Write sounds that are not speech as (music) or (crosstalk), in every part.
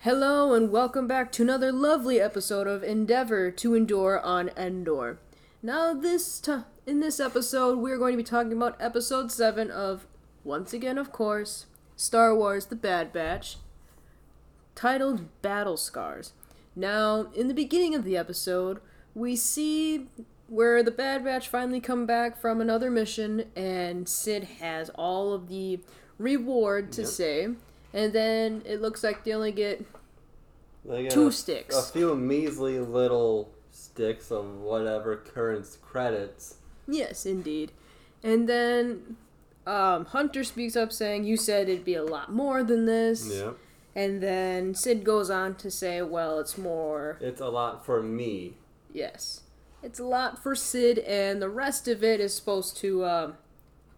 Hello and welcome back to another lovely episode of Endeavor to Endure on Endor. Now this t- in this episode we're going to be talking about episode 7 of once again of course Star Wars The Bad Batch titled Battle Scars. Now, in the beginning of the episode, we see where the Bad Batch finally come back from another mission and Cid has all of the reward to Yep. say and then it looks like they only get They two a, sticks. A few measly little sticks of whatever current credits. Yes, indeed. And then um, Hunter speaks up saying, You said it'd be a lot more than this. Yep. And then Cid goes on to say, Well, it's more. It's a lot for me. Yes. It's a lot for Cid, and the rest of it is supposed to um,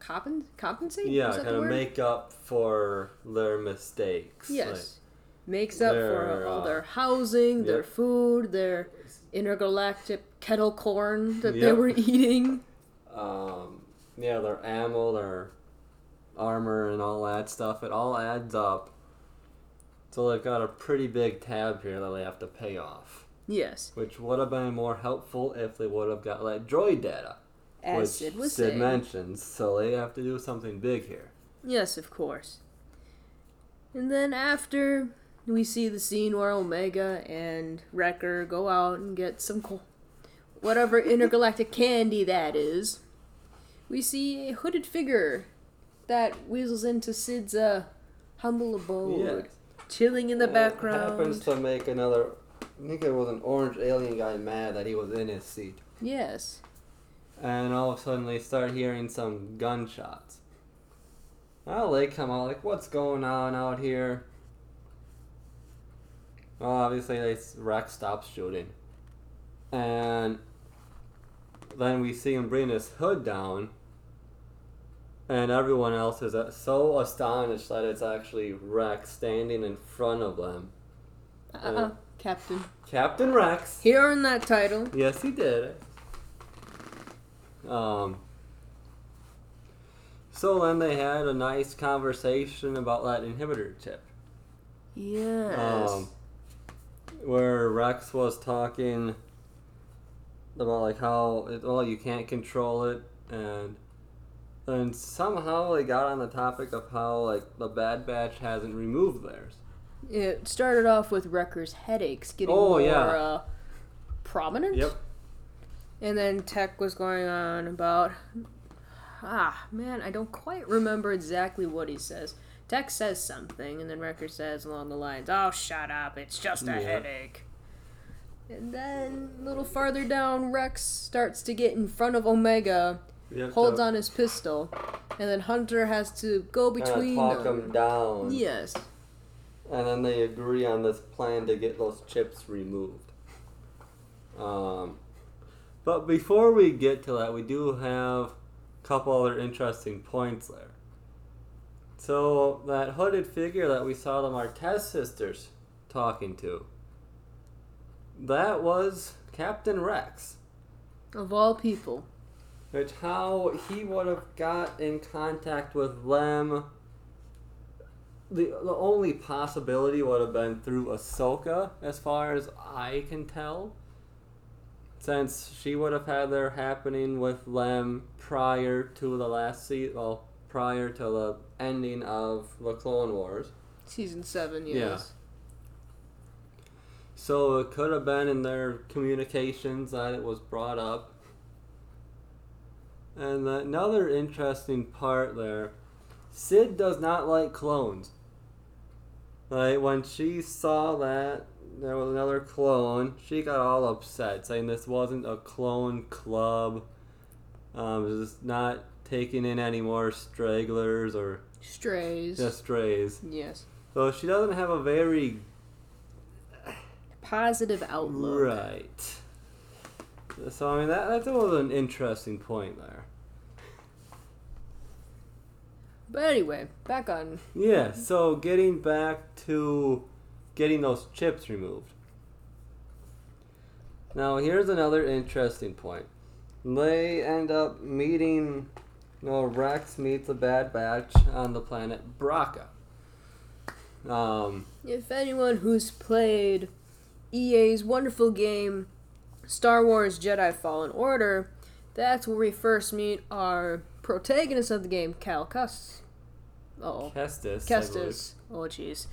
compen- compensate? Yeah, Is that the kind of make up for their mistakes. Yes. Makes up for all uh, their housing, their food, their intergalactic kettle corn that they were eating. Um, yeah, their ammo, their armor, and all that stuff. It all adds up. So they've got a pretty big tab here that they have to pay off. Yes. Which would have been more helpful if they would have got like droid data. As which Cid was Cid saying. mentions, so they have to do something big here. Yes, of course. And then after we see the scene where Omega and Wrecker go out and get some co- whatever (laughs) intergalactic candy that is, we see a hooded figure that weasels into Cid's uh, humble abode, chilling in the Uh, background. Happens to make another. I think it was an orange alien guy mad that he was in his seat. Yes. And all of a sudden they start hearing some gunshots. Well, they come out like, what's going on out here? Well, obviously, they Rex stops shooting. And then we see him bring his hood down. And everyone else is uh, so astonished that it's actually Rex standing in front of them. Uh-uh, Captain. Captain Rex. He earned that title. Yes, he did. Um. So then they had a nice conversation about that inhibitor chip. Yes. Um, where Rex was talking about like how it, well you can't control it, and and somehow they got on the topic of how like the Bad Batch hasn't removed theirs. It started off with Wrecker's headaches getting Oh, more yeah. uh, prominent. Yep. And then Tech was going on about. Ah, man, I don't quite remember exactly what he says. Tech says something, and then Wrecker says along the lines, Oh, shut up, it's just a Yeah. headache. And then a little farther down, Rex starts to get in front of Omega, Yep. holds on his pistol, and then Hunter has to go between of talk them. them down. Yes. and then they agree on this plan to get those chips removed. Um, but before we get to that, we do have a couple other interesting points there. So that hooded figure that we saw the Martez sisters talking to, that was Captain Rex. Of all people. Which how he would have got in contact with them. The the only possibility would have been through Ahsoka, as far as I can tell. Since she would have had their happening with them prior to the last season, well, prior to the ending of the Clone Wars. Season 7, yes. Yeah. So it could have been in their communications that it was brought up. And another interesting part there Cid does not like clones. Like, when she saw that there was another clone, she got all upset, saying this wasn't a clone club. Um, it was not taking in any more stragglers or Strays. just strays. Yes. So she doesn't have a very Positive outlook. Right. So I mean that that was an interesting point there. But anyway, back on. Yeah. So getting back to getting those chips removed. Now here's another interesting point. They end up meeting. You know, Rex meets a Bad Batch on the planet Bracca. Um, If anyone who's played EA's wonderful game Star Wars Jedi Fallen Order, that's where we first meet our protagonist of the game, Cal Kestis. Oh, Kestis. Kestis. Oh, jeez.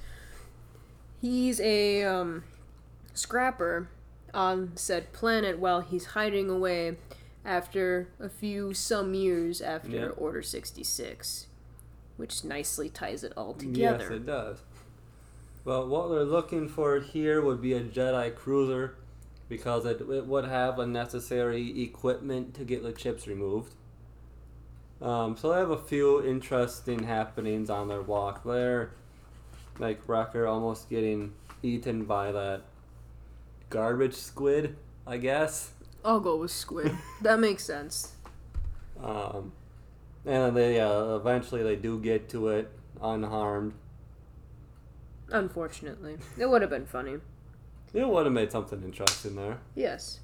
He's a um, scrapper on said planet while he's hiding away after a few some years after Yeah. Order 66, which nicely ties it all together. Yes, it does. But what they're looking for here would be a Jedi cruiser because it, it would have the necessary equipment to get the chips removed. Um, so they have a few interesting happenings on their walk there. Like Wrecker almost getting eaten by that garbage squid, I guess. I'll go with squid. that makes sense. Um, and they uh, eventually they do get to it unharmed. Unfortunately, it would have been funny. It would have made something interesting there. Yes.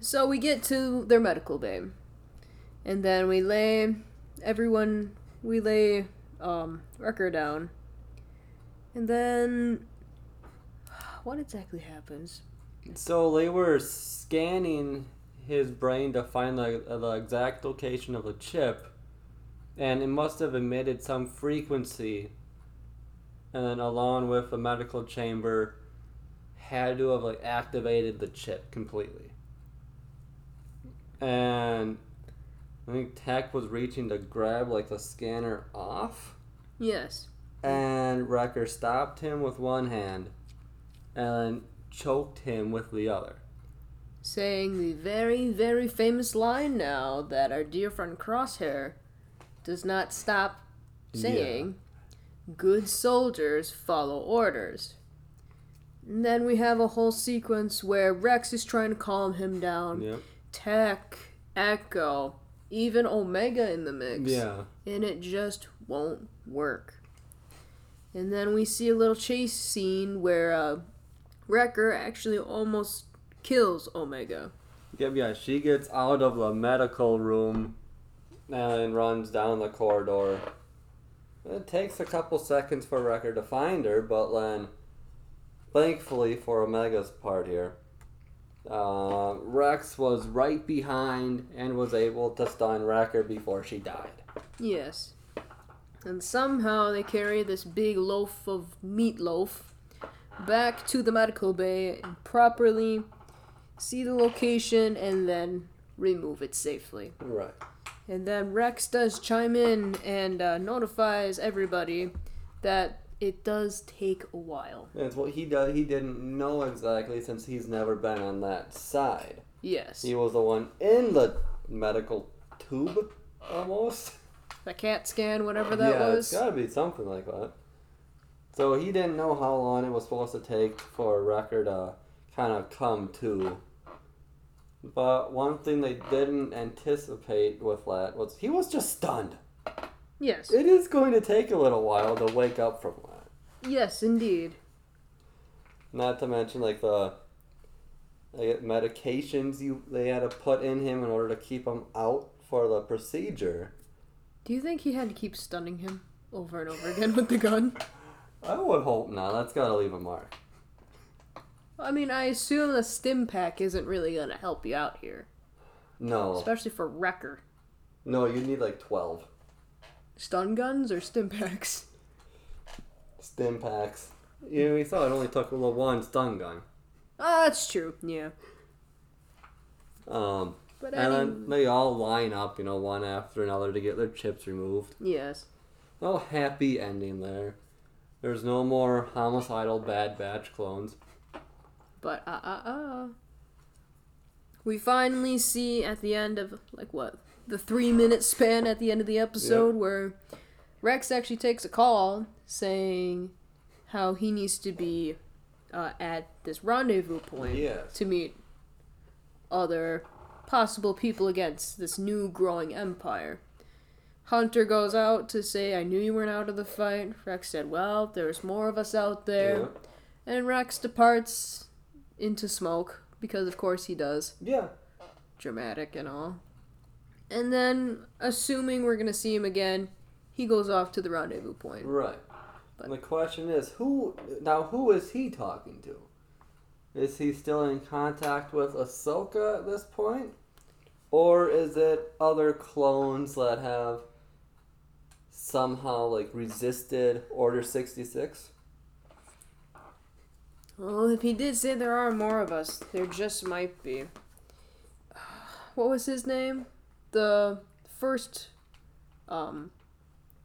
So we get to their medical bay, and then we lay everyone. We lay um, Wrecker down, and then what exactly happens? So they were scanning his brain to find the, the exact location of the chip, and it must have emitted some frequency, and then along with the medical chamber, had to have like activated the chip completely. And I think Tech was reaching to grab like the scanner off, Yes. and Wrecker stopped him with one hand, and choked him with the other. Saying the very, very famous line now that our dear friend Crosshair does not stop saying good soldiers follow orders. And then we have a whole sequence where Rex is trying to calm him down. Yep. Tech, Echo, even Omega in the mix. Yeah. And it just won't work. And then we see a little chase scene where uh, Wrecker actually almost kills Omega. Yep, yeah, she gets out of the medical room and runs down the corridor. It takes a couple seconds for Wrecker to find her, but then, thankfully for Omega's part here, uh, Rex was right behind and was able to stun Wrecker before she died. Yes. And somehow they carry this big loaf of meatloaf back to the medical bay and properly see the location and then remove it safely. Right. And then Rex does chime in and uh, notifies everybody that it does take a while. That's what he does. He didn't know exactly since he's never been on that side. Yes. He was the one in the medical tube, almost. The CAT scan, whatever that yeah, was. it's gotta be something like that. So he didn't know how long it was supposed to take for a record to kind of come to. But one thing they didn't anticipate with that was he was just stunned. Yes. It is going to take a little while to wake up from that. Yes, indeed. Not to mention like the like, medications you they had to put in him in order to keep him out for the procedure. Do you think he had to keep stunning him over and over again with the gun? (laughs) I would hope not. That's gotta leave a mark. I mean, I assume the stim pack isn't really gonna help you out here, No, especially for Wrecker. no, you need like twelve Stun guns or stim packs? Stim packs. You know, we thought it only took the one stun gun. Ah, that's true. Yeah, Um, but I and mean, then they all line up, you know, one after another to get their chips removed. yes, Oh, happy ending there. There's no more homicidal Bad Batch clones. but uh uh uh. We finally see at the end of like what the three minute span at the end of the episode where Rex actually takes a call saying how he needs to be uh, at this rendezvous point Yes. to meet other possible people against this new growing empire. Hunter goes out to say, I knew you weren't out of the fight. Rex said, Well, there's more of us out there. Yeah. And Rex departs into smoke, because of course he does. Yeah. Dramatic and all. And then, assuming we're going to see him again, he goes off to the rendezvous point. Right. But the question is, who now? Who is he talking to? Is he still in contact with Ahsoka at this point, or is it other clones that have somehow like resisted Order sixty six? Well, if he did say there are more of us, there just might be. (sighs) What was his name? The first, um,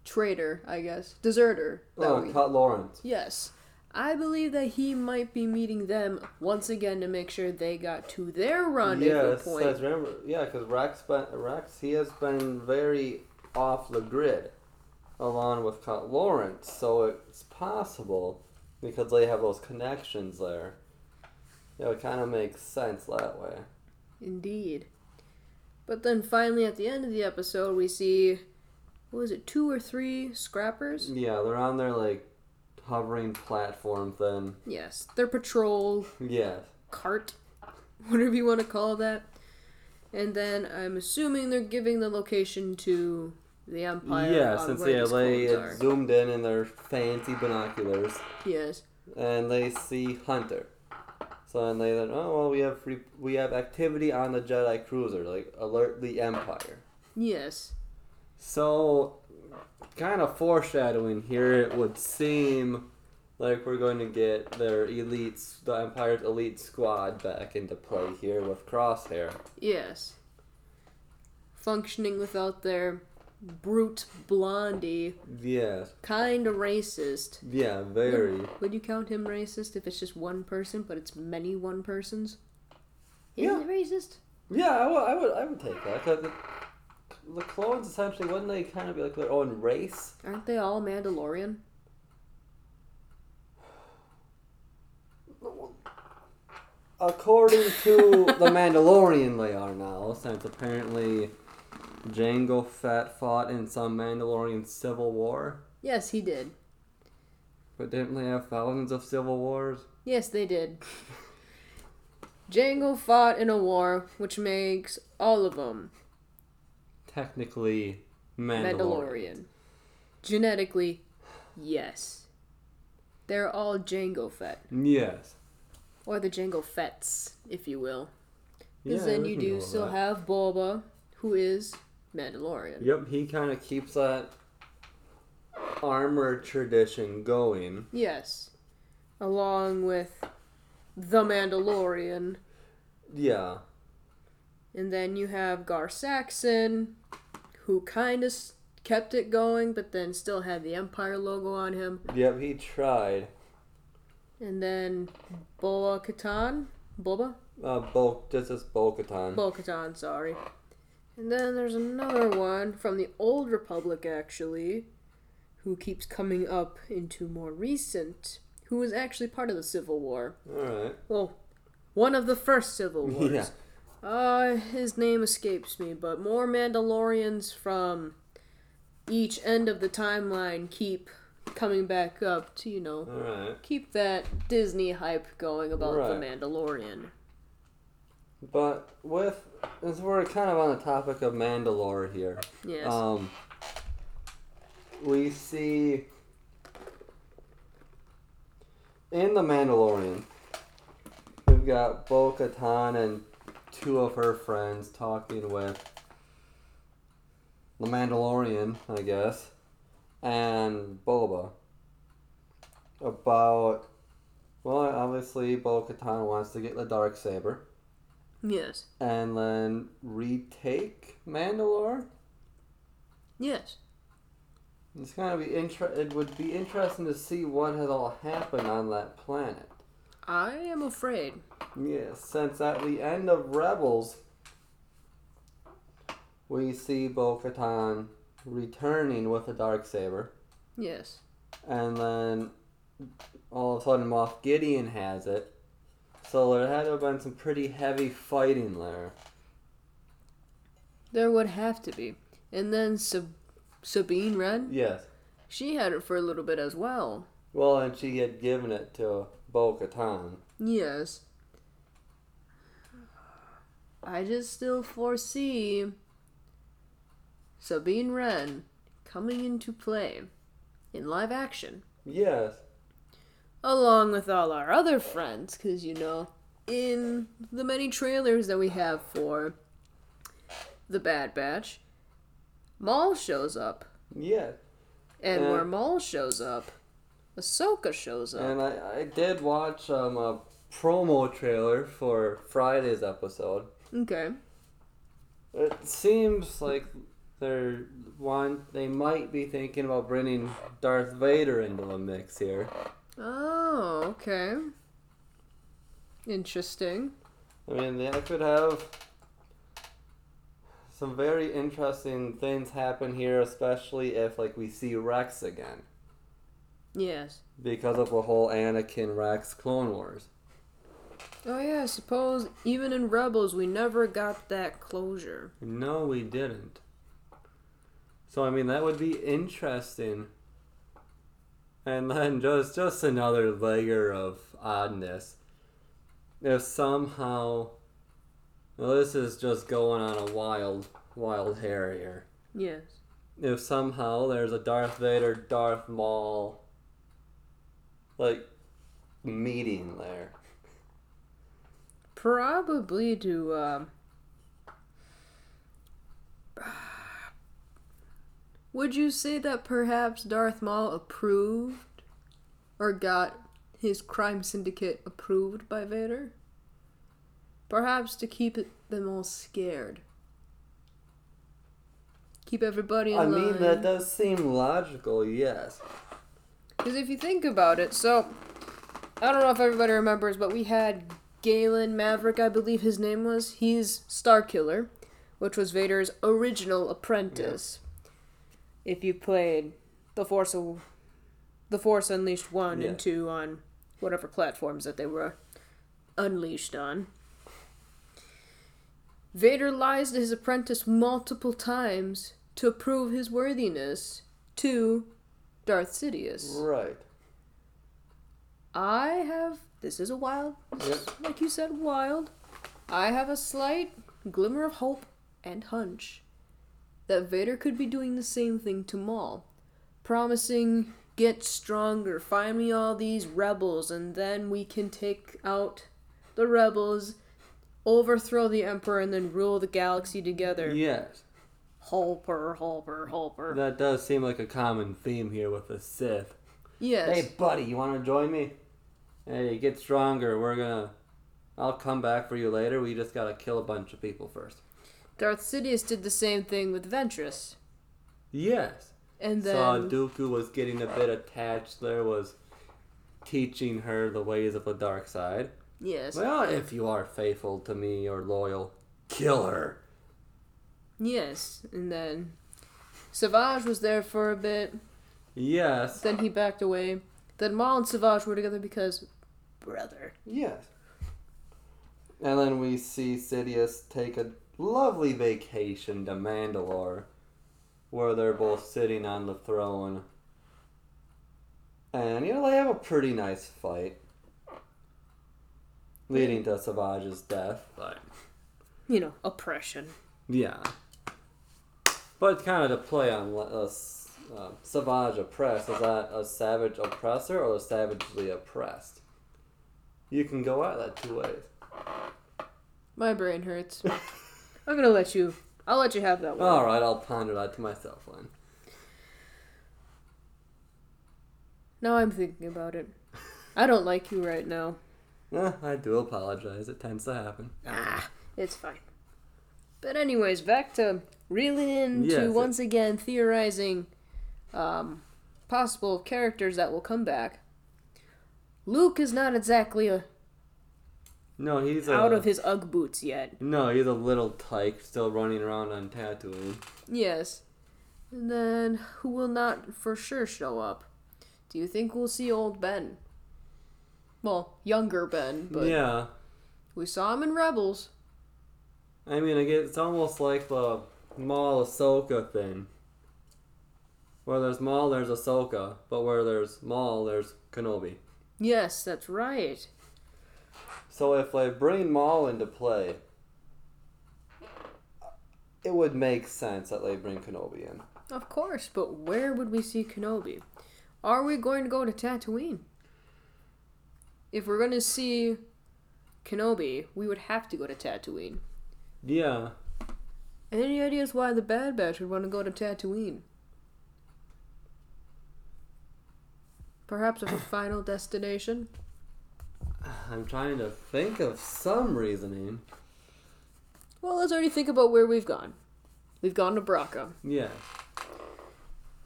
traitor, I guess, deserter. Oh, we- Cut Lawquane. Yes. I believe that he might be meeting them once again to make sure they got to their rendezvous Yes, point. remember. Yeah, because Rex, been, Rex, he has been very off the grid, along with Cut Lawquane. So it's possible because they have those connections there. Yeah, it kind of makes sense that way. Indeed. But then finally, at the end of the episode, we see, what was it, two or three scrappers? Yeah, they're on their like hovering platform thing. Yes, their patrol Yes. cart, (laughs) whatever you want to call that. And then I'm assuming they're giving the location to the Empire. yeah, since yeah, they are. zoomed in in their fancy binoculars. Yes. and they see Hunter. So and they then oh well we have free, we have activity on the Jedi cruiser like alert the Empire. Yes. So kind of foreshadowing here it would seem like we're going to get their elites the Empire's elite squad back into play here with Crosshair. Yes. Functioning without their brute blondie, Yes. kind of racist. Yeah, very. Would you count him racist if it's just one person, but it's many one persons? Is Yeah. racist? Yeah, I would I would I would take that the, clones essentially wouldn't they kind of be like their own race? Aren't they all Mandalorian? According to the (laughs) Mandalorian, they are now, since apparently Jango Fett fought in some Mandalorian civil war. Yes, he did. But didn't they have thousands of civil wars? Yes, they did. (laughs) Jango fought in a war, which makes all of them Technically, Mandalorian. Mandalorian. Genetically, yes. They're all Jango Fett. Yes. Or the Jango Fetts, if you will. Yeah, Because then you do still that. have Boba, who is Mandalorian. Yep, he kind of keeps that armor tradition going. Yes. Along with the Mandalorian. Yeah. And then you have Gar Saxon, who kind of kept it going, but then still had the Empire logo on him. Yep, he tried. And then Bo-Katan. Boba? Uh, Bo, this is Bo-Katan. Bo Katan, sorry. And then there's another one from the Old Republic, actually, who keeps coming up into more recent, who was actually part of the Civil War. Alright. Well, one of the first Civil (laughs) Wars. Yeah. Uh, his name escapes me, but more Mandalorians from each end of the timeline keep coming back up to, you know, Alright. keep that Disney hype going about the Mandalorian. But with, as we're kind of on the topic of Mandalore here, Yes. um, we see in the Mandalorian, we've got Bo Katan and two of her friends talking with the Mandalorian, I guess, and Boba about. Well, obviously, Bo Katan wants to get the dark saber yes. and then retake Mandalore. Yes. It's gonna be inter- It would be interesting to see what has all happened on that planet. I am afraid. Yes, since at the end of Rebels, we see Bo-Katan returning with a dark saber, Yes. and then all of a sudden Moff Gideon has it. So there had to have been some pretty heavy fighting there. There would have to be. And then Sab- Sabine Wren, Yes. she had it for a little bit as well. Well, and she had given it to Bo-Katan. Yes. I just still foresee Sabine Wren coming into play in live action Yes. along with all our other friends, because you know, in the many trailers that we have for the Bad Batch, Maul shows up, Yeah. and Yeah. where Maul shows up, Ahsoka shows up. And I, I did watch um, a promo trailer for Friday's episode. okay. It seems like they're one they might be thinking about bringing Darth Vader into the mix here. Oh, okay. Interesting. I mean, they could have some very interesting things happen here, especially if like we see Rex again Yes. because of the whole Anakin Rex Clone Wars. Oh yeah, I suppose even in Rebels we never got that closure. No, we didn't. So I mean, that would be interesting. And then just just another layer of oddness. If somehow, well, this is just going on a wild, wild hair here. Yes. If somehow there's a Darth Vader, Darth Maul, like meeting there. Probably to um Would you say that perhaps Darth Maul approved or got his crime syndicate approved by Vader? Perhaps to keep it, them all scared. Keep everybody in I line. mean, that does seem logical, yes. Because if you think about it, so I don't know if everybody remembers, but we had Galen Maverick, I believe his name was. He's Star Killer, which was Vader's original apprentice. If you played the Force, Aw- the Force Unleashed one Yeah. and two on whatever platforms that they were unleashed on. Vader lies to his apprentice multiple times to prove his worthiness to Darth Sidious. Right. I have. This is a wild, Yep. (laughs) like you said, wild. I have a slight glimmer of hope and hunch that Vader could be doing the same thing to Maul, promising get stronger, find me all these rebels, and then we can take out the rebels, overthrow the Emperor, and then rule the galaxy together. Yes. Holper, Holper, Holper. That does seem like a common theme here with the Sith. yes. Hey, buddy, you want to join me? Hey, get stronger. We're gonna. I'll come back for you later. We just gotta kill a bunch of people first. Darth Sidious did the same thing with Ventress. Yes. And then. Saw Dooku was getting a bit attached there, was teaching her the ways of the dark side. yes. Well, if you are faithful to me or loyal, kill her. Yes, and then Savage was there for a bit. Yes. Then he backed away. Then Maul and Savage were together because brother. Yes. And then we see Sidious take a lovely vacation to Mandalore, where they're both sitting on the throne. And, you know, they have a pretty nice fight, leading to Savage's death. But, You know, oppression. yeah. But kind of to play on uh, uh, Savage oppressed, is that a savage oppressor or a savagely oppressed? You can go at that two ways. My brain hurts. I'm gonna let you. I'll let you have that one. All right, I'll ponder that to myself then. Now I'm thinking about it. I don't like you right now. Eh, I do apologize. It tends to happen. Ah, it's fine. But anyways, back to reeling into it- once again theorizing um, possible characters that will come back. Luke is not exactly a, No, he's a, out of his UGG boots yet. No, he's a little tyke still running around on Tatooine. Yes. And then who will not for sure show up? Do you think we'll see old Ben? Well, younger Ben, but yeah, we saw him in Rebels. I mean, I guess it's almost like the Maul Ahsoka thing. Where there's Maul, there's Ahsoka, but where there's Maul, there's Kenobi. Yes, that's right. So if they bring Maul into play, it would make sense that they bring Kenobi in. Of course, but where would we see Kenobi? Are we going to go to Tatooine? If we're going to see Kenobi, we would have to go to Tatooine. Yeah. Any ideas why the Bad Batch would want to go to Tatooine? Perhaps a (coughs) final destination? I'm trying to think of some reasoning. Well, let's already think about where we've gone. We've gone to Bracca. Yeah.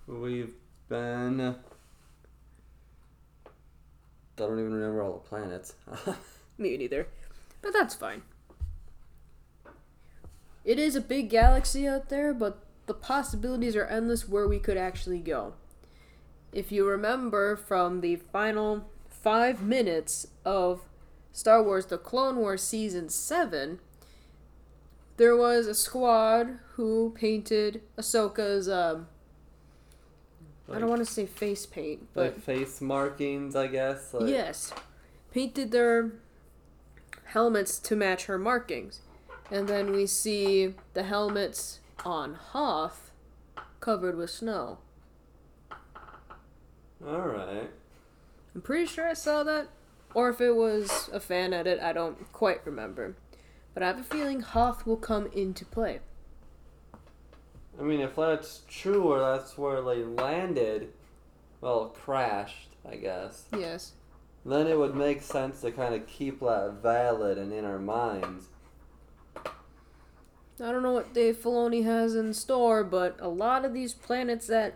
We've been. Uh, I don't even remember all the planets. (laughs) Me neither. But that's fine. It is a big galaxy out there, but the possibilities are endless where we could actually go. If you remember from the final five minutes of Star Wars The Clone Wars Season 7, there was a squad who painted Ahsoka's, um, I don't want to say face paint, but like face markings, I guess. Like, Yes. Painted their helmets to match her markings. And then we see the helmets on Hoth covered with snow. All right. I'm pretty sure I saw that. Or if it was a fan edit, I don't quite remember. But I have a feeling Hoth will come into play. I mean, if that's true, or that's where they landed, well, crashed, I guess. Yes. Then it would make sense to kind of keep that valid and in our minds. I don't know what Dave Filoni has in store, but a lot of these planets that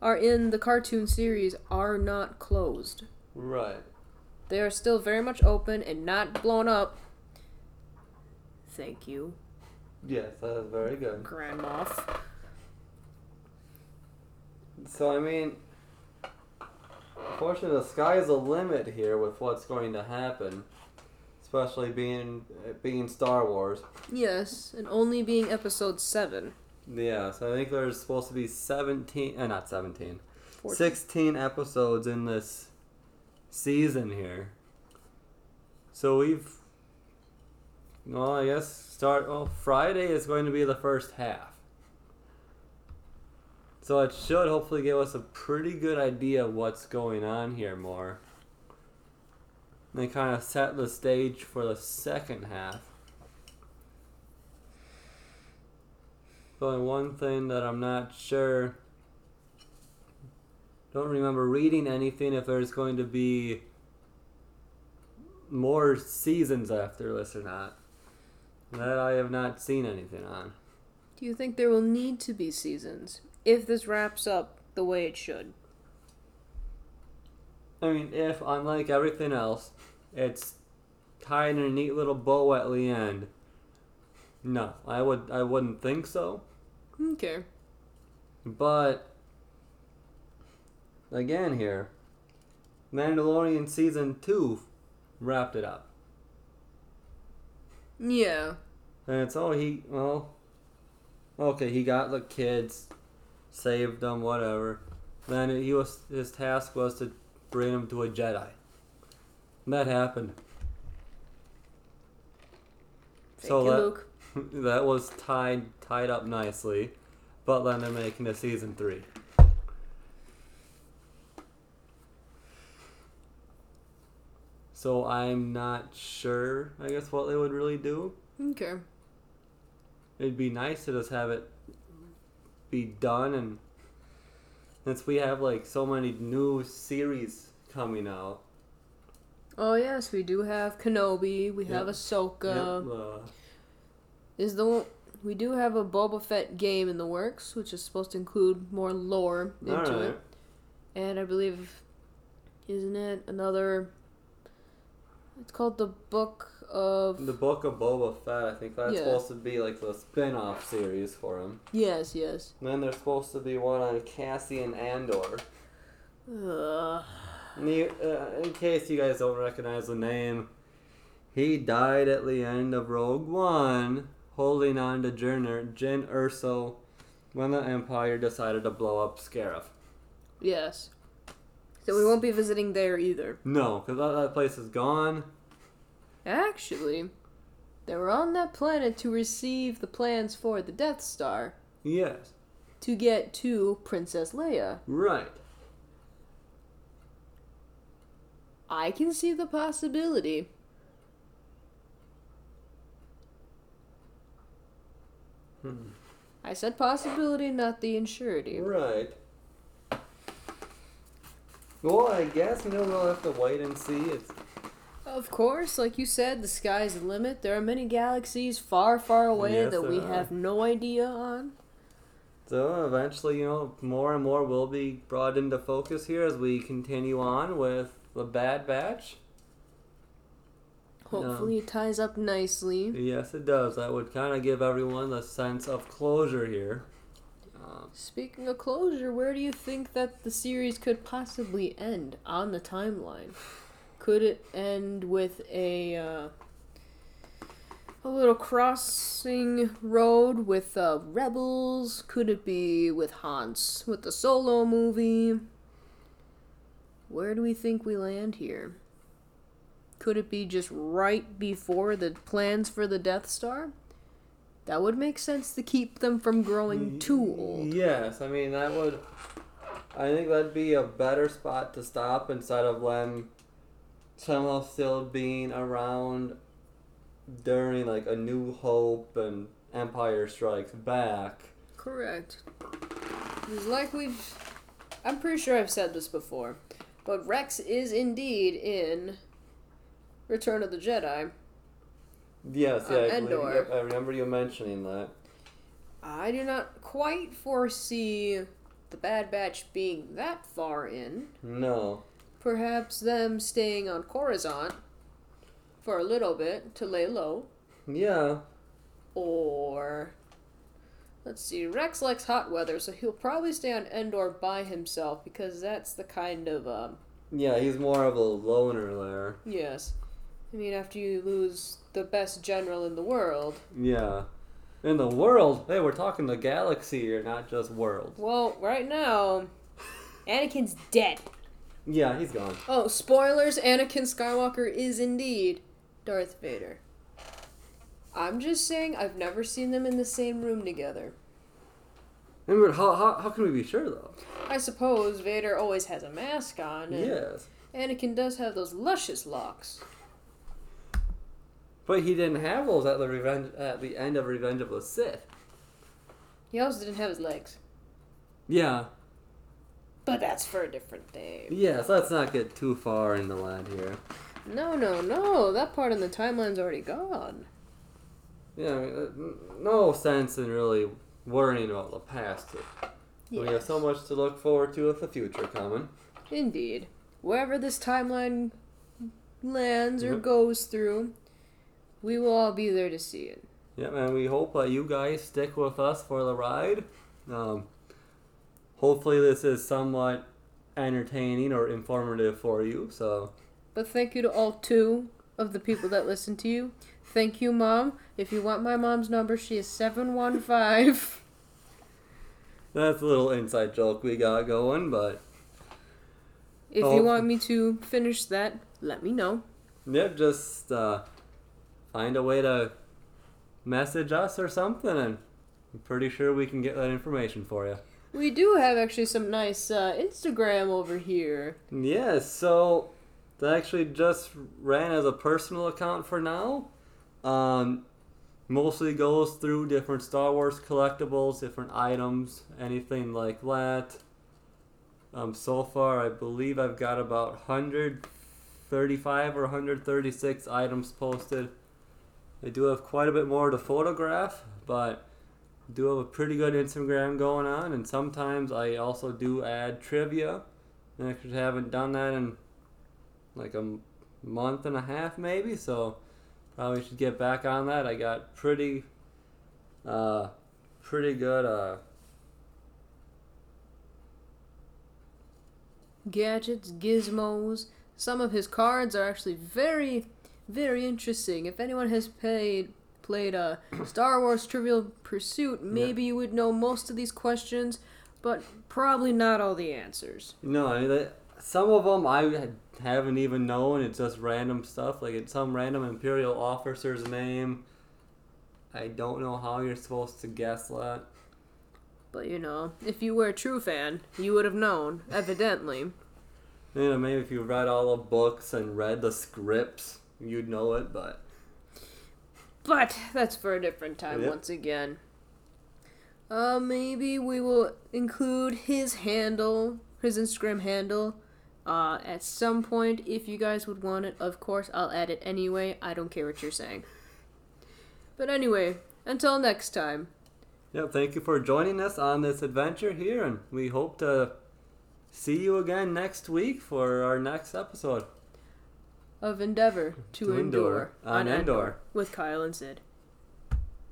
are in the cartoon series are not closed. Right. They are still very much open and not blown up. Thank you, Yes, that is very good. Grand Moff. So I mean, unfortunately, the sky is the limit here with what's going to happen, especially being being Star Wars. Yes, and only being episode 7. Yeah, so I think there's supposed to be seventeen, uh, not seventeen, 14. 16 episodes in this season here. So we've, well, I guess start. Well, Friday is going to be the first half. So it should hopefully give us a pretty good idea of what's going on here more. And they kind of set the stage for the second half. Only one thing that I'm not sure don't remember reading anything if there's going to be more seasons after this or not. That I have not seen anything on. Do you think there will need to be seasons if this wraps up the way it should? I mean, if unlike everything else, it's tied in a neat little bow at the end. No, I would I wouldn't think so. Okay. But again here, Mandalorian season two wrapped it up. Yeah. And it's oh he well okay he got the kids, saved them whatever. Then he was his task was to bring him to a Jedi. And that happened. Thank So you, that- Luke. (laughs) that was tied tied up nicely, but then they're making a season three. So I'm not sure. I guess what they would really do. Okay. It'd be nice to just have it be done, and since we have like so many new series coming out, Oh yes, we do have Kenobi. We have Yep. Ahsoka. yep, uh, Is the one- we do have a Boba Fett game in the works, which is supposed to include more lore into alright. it, and I believe, isn't it another? It's called the Book of. The Book of Boba Fett. I think that's Yeah. supposed to be like the spin-off series for him. Yes, yes. And then there's supposed to be one on Cassian Andor. You- uh, in case you guys don't recognize the name, he died at the end of Rogue One, holding on to Jyn, Jyn Erso when the Empire decided to blow up Scarif. Yes. So we won't be visiting there either. No, because that, that place is gone. Actually, they were on that planet to receive the plans for the Death Star Yes, to get to Princess Leia. right. I can see the possibility. Hmm. I said possibility, not the insurity. Right. Well, I guess you know we'll have to wait and see. It's Of course, like you said, the sky's the limit. There are many galaxies far, far away Yes, that we are. have no idea on. so eventually, you know, more and more will be brought into focus here as we continue on with the Bad Batch. Hopefully, it ties up nicely. Yes, it does. That would kind of give everyone a sense of closure here. Um, Speaking of closure, where do you think that the series could possibly end on the timeline? Could it end with a uh, a little crossing road with uh, rebels? Could it be with Hans with the solo movie? Where do we think we land here? Could it be just right before the plans for the Death Star? That would make sense to keep them from growing too old. Yes, I mean that would. I think that'd be a better spot to stop instead of them somehow still being around during like a New Hope and Empire Strikes Back. Correct. It's like we've. I'm pretty sure I've said this before, but Rex is indeed in Return of the Jedi. Yes, yeah, On I, believe, Endor. yep, I remember you mentioning that. I do not quite foresee the Bad Batch being that far in. No. Perhaps them staying on Coruscant for a little bit to lay low. Yeah. Or. Let's see, Rex likes hot weather, so he'll probably stay on Endor by himself because that's the kind of um, Yeah, he's more of a loner there. Yes. I mean, after you lose the best general in the world. Yeah. In the world, hey, we're talking the galaxy here, not just world. Well, right now, Anakin's dead. Yeah, he's gone. Oh, spoilers Anakin Skywalker is indeed Darth Vader. I'm just saying, I've never seen them in the same room together. And but how, how, how can we be sure though? I suppose Vader always has a mask on, and Yes. Anakin does have those luscious locks. But he didn't have those at the revenge at the end of Revenge of the Sith. He also didn't have his legs. Yeah. But that's for a different day. Yes, let's not get too far in the land here. No, no, no. That part in the timeline's already gone. Yeah, I mean, uh, no sense in really worrying about the past. We have so much to look forward to with the future coming. Indeed. Wherever this timeline lands or Yep. goes through, we will all be there to see it. Yeah, man, we hope that you guys stick with us for the ride. Um, hopefully, this is somewhat entertaining or informative for you. So, But thank you to all two of the people that listen to you. Thank you, Mom. If you want my mom's number, she is 715. (laughs) that's a little inside joke we got going, but If Oh. you want me to finish that, let me know. yep, just uh, find a way to message us or something, and I'm pretty sure we can get that information for you. We do have actually some nice uh, Instagram over here. Yes, so that actually just ran as a personal account for now. Um, mostly goes through different Star Wars collectibles, different items, anything like that. Um, so far, I believe I've got about 135 or 136 items posted. I do have quite a bit more to photograph, but do have a pretty good Instagram going on, and sometimes I also do add trivia. And I actually haven't done that in like a month and a half, maybe. So probably should get back on that. I got pretty, uh, pretty good. Uh, gadgets, gizmos. Some of his cards are actually very, very interesting. If anyone has played played a Star Wars Trivial Pursuit, maybe you would know most of these questions, but probably not all the answers. no, I mean, that- some of them I haven't even known. It's just random stuff, like it's some random Imperial officer's name. I don't know how you're supposed to guess that. But you know, if you were a true fan, you would have known, evidently. You know, maybe if you read all the books and read the scripts, you'd know it, but But that's for a different time Yep. once again. Uh, maybe we will include his handle, his Instagram handle, uh, at some point if you guys would want it. Of course, I'll add it anyway. I don't care what you're saying. But anyway, until next time. yeah, thank you for joining us on this adventure here, and we hope to see you again next week for our next episode. Of Endeavor to, To endure, Endure on Endor. with Kyle and Sid.